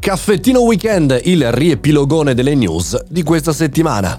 Caffettino Weekend, il riepilogone delle news di questa settimana.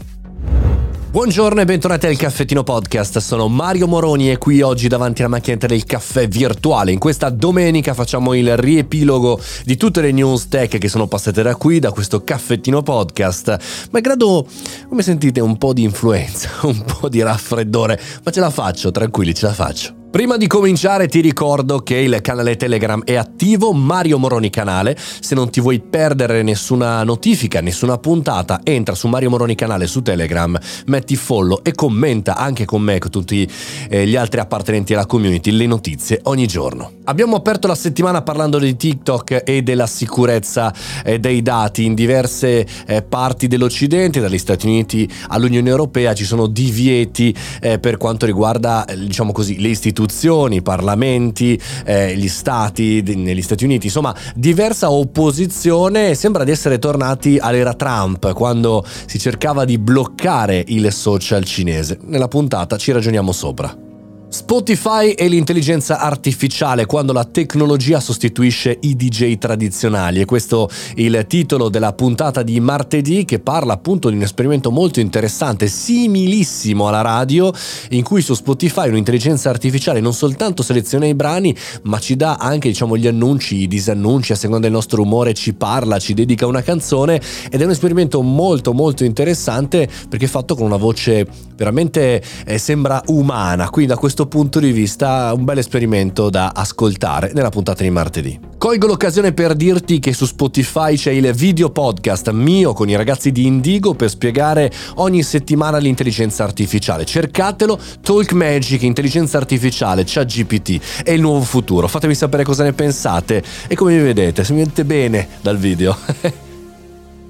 Buongiorno e bentornati al Caffettino Podcast, sono Mario Moroni e qui oggi davanti alla macchinetta del caffè virtuale. In questa domenica facciamo il riepilogo di tutte le news tech che sono passate da qui, da questo Caffettino Podcast. Malgrado, come sentite, un po' di influenza, un po' di raffreddore, ma ce la faccio, tranquilli, ce la faccio. Prima di cominciare ti ricordo che il canale Telegram è attivo, Mario Moroni canale, se non ti vuoi perdere nessuna notifica, nessuna puntata, entra su Mario Moroni canale su Telegram, metti follow e commenta anche con me e con tutti eh, gli altri appartenenti alla community le notizie ogni giorno. Abbiamo aperto la settimana parlando di TikTok e della sicurezza eh, dei dati in diverse eh, parti dell'Occidente, dagli Stati Uniti all'Unione Europea ci sono divieti per quanto riguarda diciamo così le istituzioni istituzioni, parlamenti, eh, gli stati negli Stati Uniti, insomma diversa opposizione, sembra di essere tornati all'era Trump quando si cercava di bloccare il social cinese. Nella puntata ci ragioniamo sopra. Spotify e l'intelligenza artificiale quando la tecnologia sostituisce i DJ tradizionali. E questo il titolo della puntata di martedì che parla appunto di un esperimento molto interessante, similissimo alla radio, in cui su Spotify un'intelligenza artificiale non soltanto seleziona i brani ma ci dà anche diciamo gli annunci, i disannunci a seconda del nostro umore, ci parla, ci dedica una canzone ed è un esperimento molto molto interessante perché è fatto con una voce veramente eh, sembra umana, quindi da questo questo punto di vista un bel esperimento da ascoltare nella puntata di martedì. Colgo l'occasione per dirti che su Spotify c'è il video podcast mio con i ragazzi di Indigo per spiegare ogni settimana l'intelligenza artificiale. Cercatelo, Talk Magic, intelligenza artificiale, ChatGPT, è il nuovo futuro. Fatemi sapere cosa ne pensate e come mi vedete, se mi vedete bene dal video.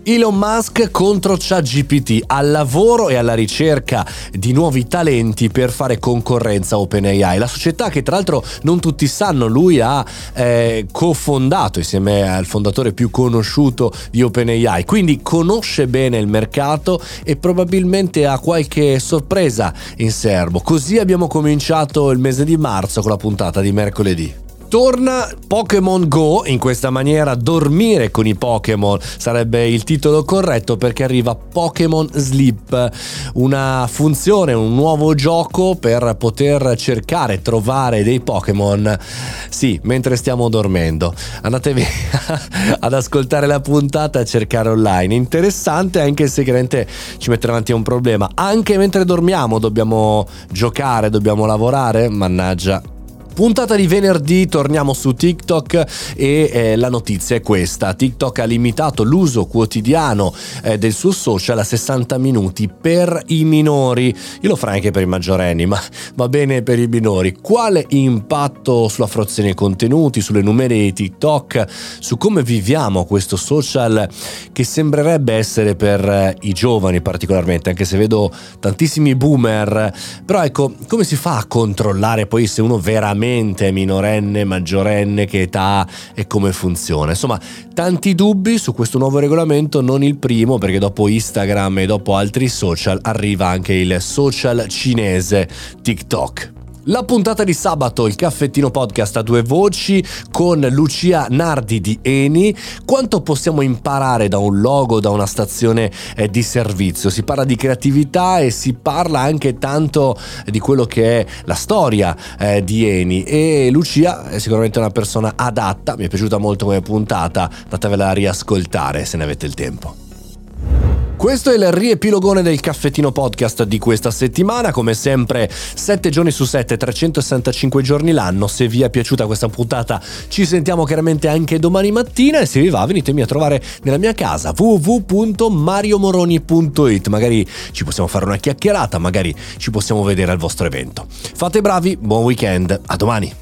Elon Musk contro ChatGPT al lavoro e alla ricerca di nuovi talenti per fare concorrenza OpenAI, la società che tra l'altro non tutti sanno, lui ha eh, cofondato insieme al fondatore più conosciuto di OpenAI, quindi conosce bene il mercato e probabilmente ha qualche sorpresa in serbo. Così abbiamo cominciato il mese di marzo con la puntata di mercoledì. Torna Pokémon Go, in questa maniera dormire con i Pokémon sarebbe il titolo corretto perché arriva Pokémon Sleep, una funzione, un nuovo gioco per poter cercare trovare dei Pokémon, sì, mentre stiamo dormendo. Andatevi ad ascoltare la puntata a cercare online. Interessante anche se chiaramente ci mette davanti a un problema. Anche mentre dormiamo dobbiamo giocare, dobbiamo lavorare, mannaggia Puntata di venerdì, torniamo su TikTok e eh, la notizia è questa. TikTok ha limitato l'uso quotidiano eh, del suo social a 60 minuti per i minori. Io lo farei anche per i maggiorenni, ma va bene per i minori. Quale impatto sulla fruizione dei contenuti, sulle numere di TikTok, su come viviamo questo social che sembrerebbe essere per eh, i giovani particolarmente, anche se vedo tantissimi boomer. Però ecco, come si fa a controllare poi se uno veramente veramente minorenne, maggiorenne, che età e come funziona. Insomma, tanti dubbi su questo nuovo regolamento, non il primo perché dopo Instagram e dopo altri social arriva anche il social cinese TikTok. La puntata di sabato, il caffettino podcast a due voci con Lucia Nardi di Eni. Quanto possiamo imparare da un logo, da una stazione eh, di servizio? Si parla di creatività e si parla anche tanto di quello che è la storia eh, di Eni. E Lucia è sicuramente una persona adatta, mi è piaciuta molto come puntata, andatevela a riascoltare se ne avete il tempo. Questo è il riepilogone del caffettino podcast di questa settimana, come sempre 7 giorni su 7, 365 giorni l'anno. Se vi è piaciuta questa puntata ci sentiamo chiaramente anche domani mattina e se vi va venitemi a trovare nella mia casa www.mariomoroni.it, magari ci possiamo fare una chiacchierata, magari ci possiamo vedere al vostro evento. Fate bravi, buon weekend, a domani!